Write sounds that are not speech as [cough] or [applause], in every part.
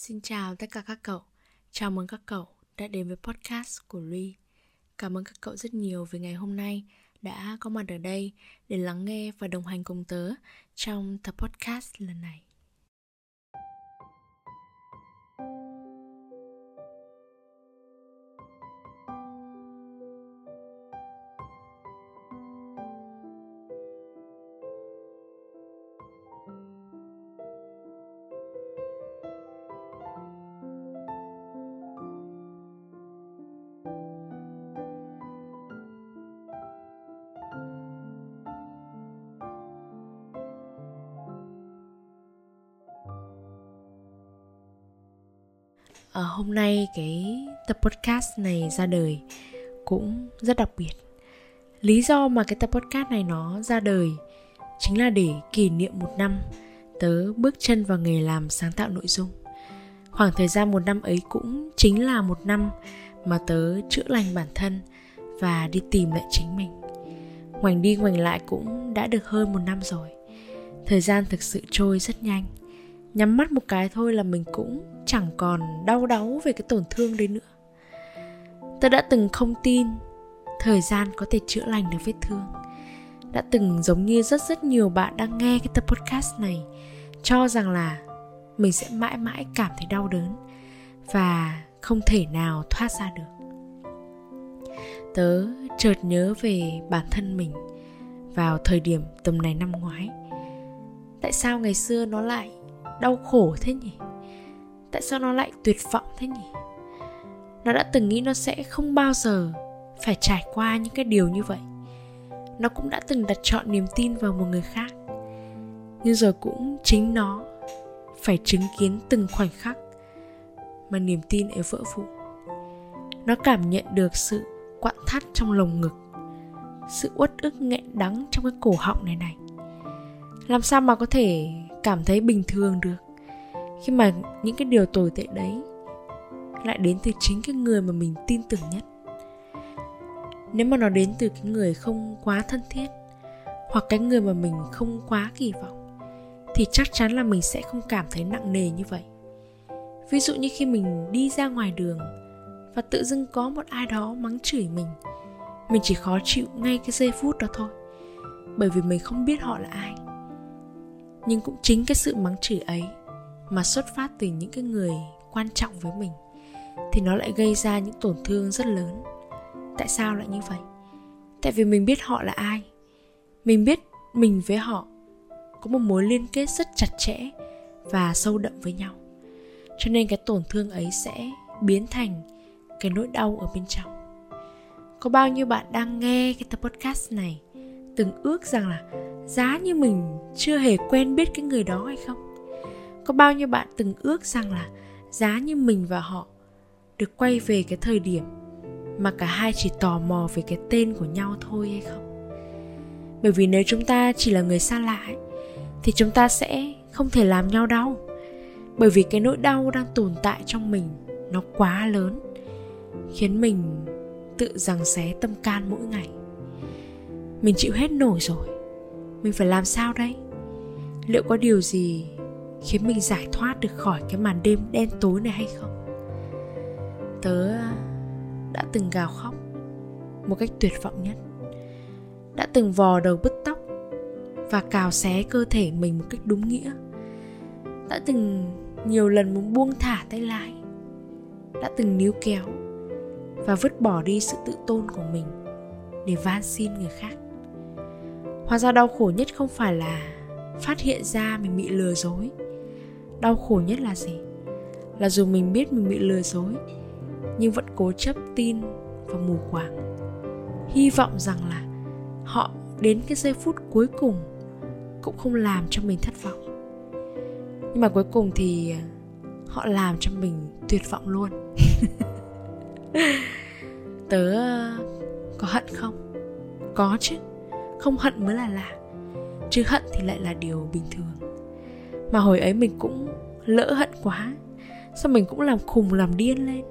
Xin chào tất cả các cậu. Chào mừng các cậu đã đến với podcast của Ri. Cảm ơn các cậu rất nhiều vì ngày hôm nay đã có mặt ở đây để lắng nghe và đồng hành cùng tớ trong tập podcast lần này. À, hôm nay cái tập podcast này ra đời cũng rất đặc biệt. Lý do mà cái tập podcast này nó ra đời chính là để kỷ niệm một năm tớ bước chân vào nghề làm sáng tạo nội dung. Khoảng thời gian một năm ấy cũng chính là một năm mà tớ chữa lành bản thân và đi tìm lại chính mình. Ngoảnh đi ngoảnh lại cũng đã được hơn một năm rồi. Thời gian thực sự trôi rất nhanh nhắm mắt một cái thôi là mình cũng chẳng còn đau đáu về cái tổn thương đấy nữa. Ta đã từng không tin thời gian có thể chữa lành được vết thương. Đã từng giống như rất rất nhiều bạn đang nghe cái tập podcast này, cho rằng là mình sẽ mãi mãi cảm thấy đau đớn và không thể nào thoát ra được. Tớ chợt nhớ về bản thân mình vào thời điểm tầm này năm ngoái. Tại sao ngày xưa nó lại đau khổ thế nhỉ? Tại sao nó lại tuyệt vọng thế nhỉ? Nó đã từng nghĩ nó sẽ không bao giờ phải trải qua những cái điều như vậy. Nó cũng đã từng đặt chọn niềm tin vào một người khác. Nhưng giờ cũng chính nó phải chứng kiến từng khoảnh khắc mà niềm tin ấy vỡ vụn. Nó cảm nhận được sự quặn thắt trong lồng ngực, sự uất ức nghẹn đắng trong cái cổ họng này này. Làm sao mà có thể cảm thấy bình thường được. Khi mà những cái điều tồi tệ đấy lại đến từ chính cái người mà mình tin tưởng nhất. Nếu mà nó đến từ cái người không quá thân thiết hoặc cái người mà mình không quá kỳ vọng, thì chắc chắn là mình sẽ không cảm thấy nặng nề như vậy. Ví dụ như khi mình đi ra ngoài đường và tự dưng có một ai đó mắng chửi mình mình chỉ khó chịu ngay cái giây phút đó thôi, bởi vì mình không biết họ là ai nhưng cũng chính cái sự mắng chửi ấy mà xuất phát từ những cái người quan trọng với mình, thì nó lại gây ra những tổn thương rất lớn. Tại sao lại như vậy? Tại vì mình biết họ là ai. Mình biết mình với họ có một mối liên kết rất chặt chẽ và sâu đậm với nhau. Cho nên cái tổn thương ấy sẽ biến thành cái nỗi đau ở bên trong. Có bao nhiêu bạn đang nghe cái tập podcast này từng ước rằng là giá như mình chưa hề quen biết cái người đó hay không? Có bao nhiêu bạn từng ước rằng là giá như mình và họ được quay về cái thời điểm mà cả hai chỉ tò mò về cái tên của nhau thôi hay không? Bởi vì nếu chúng ta chỉ là người xa lạ ấy, thì chúng ta sẽ không thể làm nhau đau. Bởi vì cái nỗi đau đang tồn tại trong mình nó quá lớn khiến mình tự rằng xé tâm can mỗi ngày mình chịu hết nổi rồi. Mình phải làm sao đây? Liệu có điều gì khiến mình giải thoát được khỏi cái màn đêm đen tối này hay không? Tớ ờ, đã từng gào khóc một cách tuyệt vọng nhất. Đã từng vò đầu bứt tóc và cào xé cơ thể mình một cách đúng nghĩa. Đã từng nhiều lần muốn buông thả tay lái đã từng níu kéo và vứt bỏ đi sự tự tôn của mình để van xin người khác hóa ra đau khổ nhất không phải là phát hiện ra mình bị lừa dối. Đau khổ nhất là gì? Là dù mình biết mình bị lừa dối, nhưng vẫn cố chấp tin và mù quáng. Hy vọng rằng là họ đến cái giây phút cuối cùng cũng không làm cho mình thất vọng. Nhưng mà cuối cùng thì họ làm cho mình tuyệt vọng luôn. [laughs] Tớ ờ, có hận không? Có chứ không hận mới là lạ chứ hận thì lại là điều bình thường. Mà hồi ấy mình cũng lỡ hận quá sao mình cũng làm khùng làm điên lên.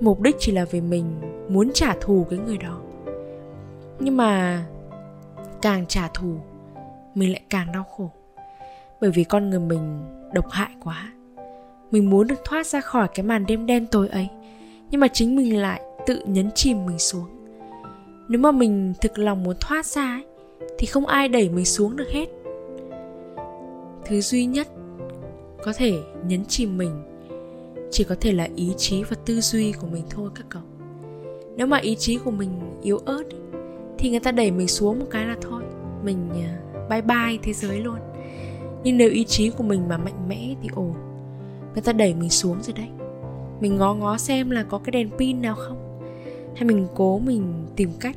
Mục đích chỉ là vì mình muốn trả thù cái người đó. Nhưng mà càng trả thù mình lại càng đau khổ. Bởi vì con người mình độc hại quá. Mình muốn được thoát ra khỏi cái màn đêm đen tối ấy nhưng mà chính mình lại tự nhấn chìm mình xuống. Nếu mà mình thực lòng muốn thoát ra ấy, thì không ai đẩy mình xuống được hết. Thứ duy nhất có thể nhấn chìm mình chỉ có thể là ý chí và tư duy của mình thôi các cậu. Nếu mà ý chí của mình yếu ớt thì người ta đẩy mình xuống một cái là thôi, mình à, bye bye thế giới luôn. Nhưng nếu ý chí của mình mà mạnh mẽ thì ồ, người ta đẩy mình xuống rồi đấy. Mình ngó ngó xem là có cái đèn pin nào không? Hay mình cố mình tìm cách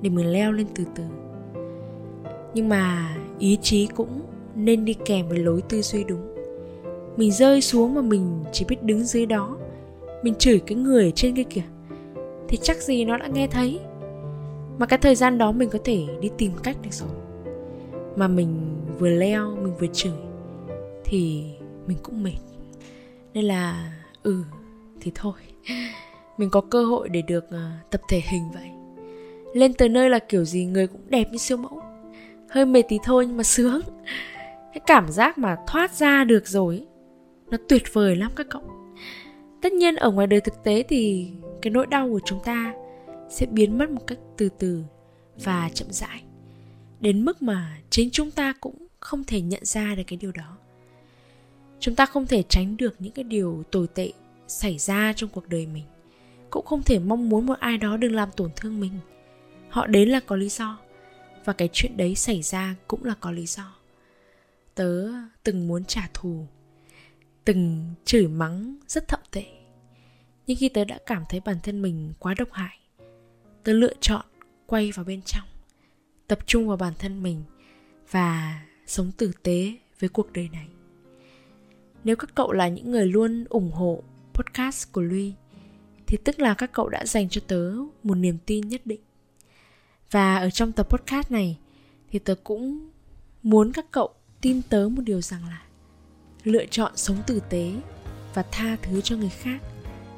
để mình leo lên từ từ? Nhưng mà ý chí cũng nên đi kèm với lối tư duy đúng. Mình rơi xuống mà mình chỉ biết đứng dưới đó. Mình chửi cái người trên kia kìa. Thì chắc gì nó đã nghe thấy. Mà cái thời gian đó mình có thể đi tìm cách được rồi. Mà mình vừa leo mình vừa chửi thì mình cũng mệt. Nên là ừ thì thôi. [laughs] Mình có cơ hội để được uh, tập thể hình vậy. Lên tới nơi là kiểu gì người cũng đẹp như siêu mẫu hơi mệt tí thôi nhưng mà sướng. Cái cảm giác mà thoát ra được rồi nó tuyệt vời lắm các cậu. Tất nhiên ở ngoài đời thực tế thì cái nỗi đau của chúng ta sẽ biến mất một cách từ từ và chậm rãi, đến mức mà chính chúng ta cũng không thể nhận ra được cái điều đó. Chúng ta không thể tránh được những cái điều tồi tệ xảy ra trong cuộc đời mình, cũng không thể mong muốn một ai đó đừng làm tổn thương mình. Họ đến là có lý do và cái chuyện đấy xảy ra cũng là có lý do. Tớ từng muốn trả thù, từng chửi mắng rất thậm tệ. Nhưng khi tớ đã cảm thấy bản thân mình quá độc hại, tớ lựa chọn quay vào bên trong, tập trung vào bản thân mình và sống tử tế với cuộc đời này. Nếu các cậu là những người luôn ủng hộ podcast của Lui, thì tức là các cậu đã dành cho tớ một niềm tin nhất định. Và ở trong tập podcast này thì tớ cũng muốn các cậu tin tớ một điều rằng là lựa chọn sống tử tế và tha thứ cho người khác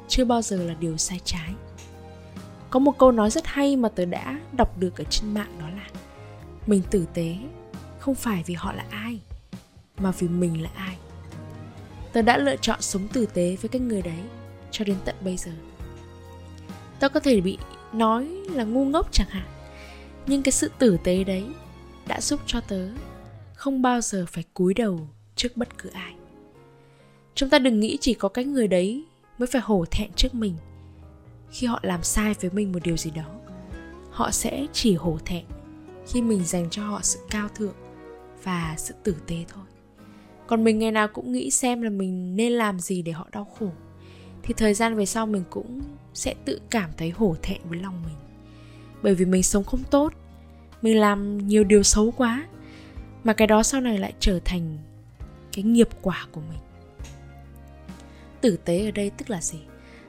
chưa bao giờ là điều sai trái. Có một câu nói rất hay mà tớ đã đọc được ở trên mạng đó là Mình tử tế không phải vì họ là ai, mà vì mình là ai tớ đã lựa chọn sống tử tế với cái người đấy cho đến tận bây giờ tớ có thể bị nói là ngu ngốc chẳng hạn nhưng cái sự tử tế đấy đã giúp cho tớ không bao giờ phải cúi đầu trước bất cứ ai. Chúng ta đừng nghĩ chỉ có cái người đấy mới phải hổ thẹn trước mình khi họ làm sai với mình một điều gì đó. Họ sẽ chỉ hổ thẹn khi mình dành cho họ sự cao thượng và sự tử tế thôi. Còn mình ngày nào cũng nghĩ xem là mình nên làm gì để họ đau khổ, thì thời gian về sau mình cũng sẽ tự cảm thấy hổ thẹn với lòng mình bởi vì mình sống không tốt. Mình làm nhiều điều xấu quá, mà cái đó sau này lại trở thành cái nghiệp quả của mình. Tử tế ở đây tức là gì?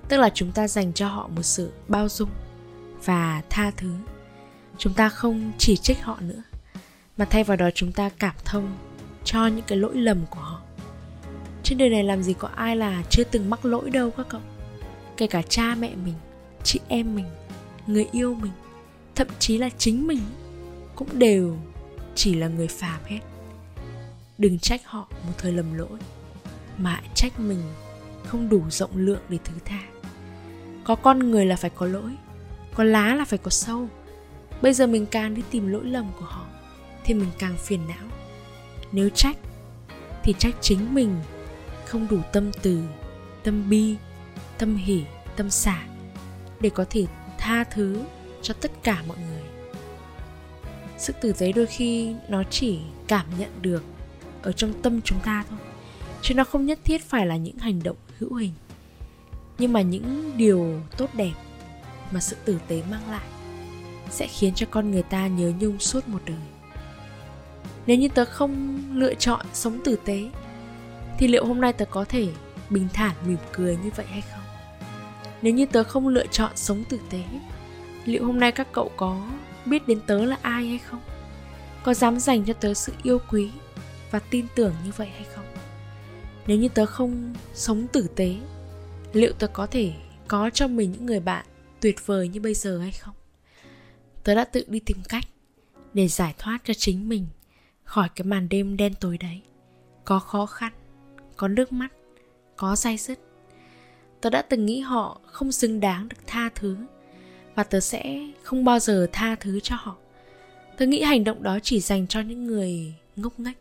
Tức là chúng ta dành cho họ một sự bao dung và tha thứ. Chúng ta không chỉ trích họ nữa, mà thay vào đó chúng ta cảm thông cho những cái lỗi lầm của họ. Trên đời này làm gì có ai là chưa từng mắc lỗi đâu các cậu. Kể cả cha mẹ mình, chị em mình, người yêu mình thậm chí là chính mình cũng đều chỉ là người phàm hết. Đừng trách họ một thời lầm lỗi, mà trách mình không đủ rộng lượng để thứ tha. Có con người là phải có lỗi, có lá là phải có sâu. Bây giờ mình càng đi tìm lỗi lầm của họ, thì mình càng phiền não. Nếu trách, thì trách chính mình không đủ tâm từ, tâm bi, tâm hỷ tâm xả để có thể tha thứ cho tất cả mọi người. Sự tử tế đôi khi nó chỉ cảm nhận được ở trong tâm chúng ta thôi, chứ nó không nhất thiết phải là những hành động hữu hình. Nhưng mà những điều tốt đẹp mà sự tử tế mang lại sẽ khiến cho con người ta nhớ nhung suốt một đời. Nếu như tớ không lựa chọn sống tử tế, thì liệu hôm nay tớ có thể bình thản mỉm cười như vậy hay không? Nếu như tớ không lựa chọn sống tử tế liệu hôm nay các cậu có biết đến tớ là ai hay không? Có dám dành cho tớ sự yêu quý và tin tưởng như vậy hay không? Nếu như tớ không sống tử tế, liệu tớ có thể có cho mình những người bạn tuyệt vời như bây giờ hay không? Tớ đã tự đi tìm cách để giải thoát cho chính mình khỏi cái màn đêm đen tối đấy. Có khó khăn, có nước mắt, có say dứt tớ đã từng nghĩ họ không xứng đáng được tha thứ và tớ sẽ không bao giờ tha thứ cho họ. Tớ nghĩ hành động đó chỉ dành cho những người ngốc nghếch.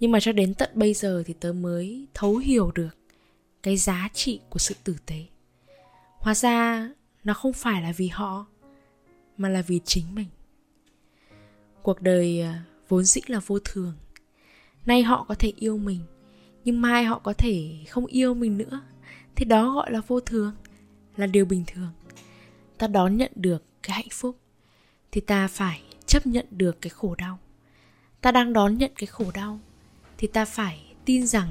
Nhưng mà cho đến tận bây giờ thì tớ mới thấu hiểu được cái giá trị của sự tử tế. Hóa ra nó không phải là vì họ, mà là vì chính mình. Cuộc đời à, vốn dĩ là vô thường. Nay họ có thể yêu mình, nhưng mai họ có thể không yêu mình nữa. Thì đó gọi là vô thường, là điều bình thường ta đón nhận được cái hạnh phúc, thì ta phải chấp nhận được cái khổ đau. Ta đang đón nhận cái khổ đau, thì ta phải tin rằng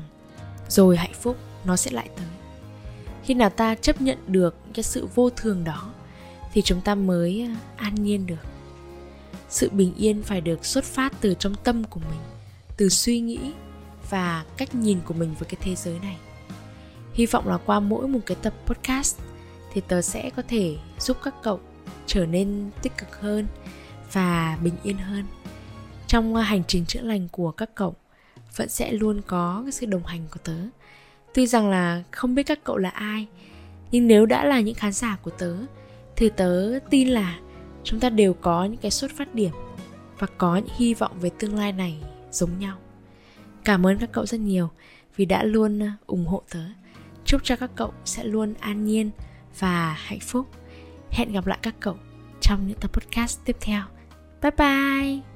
rồi hạnh phúc nó sẽ lại tới. Khi nào ta chấp nhận được cái sự vô thường đó, thì chúng ta mới à, an nhiên được. Sự bình yên phải được xuất phát từ trong tâm của mình, từ suy nghĩ và cách nhìn của mình với cái thế giới này. Hy vọng là qua mỗi một cái tập podcast thì tớ sẽ có thể giúp các cậu trở nên tích cực hơn và bình yên hơn. Trong ờ, hành trình chữa lành của các cậu, vẫn sẽ luôn có cái sự đồng hành của tớ. Tuy rằng là không biết các cậu là ai, nhưng nếu đã là những khán giả của tớ, thì tớ tin là chúng ta đều có những cái xuất phát điểm và có những hy vọng về tương lai này giống nhau. Cảm ơn các cậu rất nhiều vì đã luôn ờ, ủng hộ tớ. Chúc cho các cậu sẽ luôn an nhiên và hạnh phúc. Hẹn gặp lại các cậu trong những tập podcast tiếp theo. Bye bye!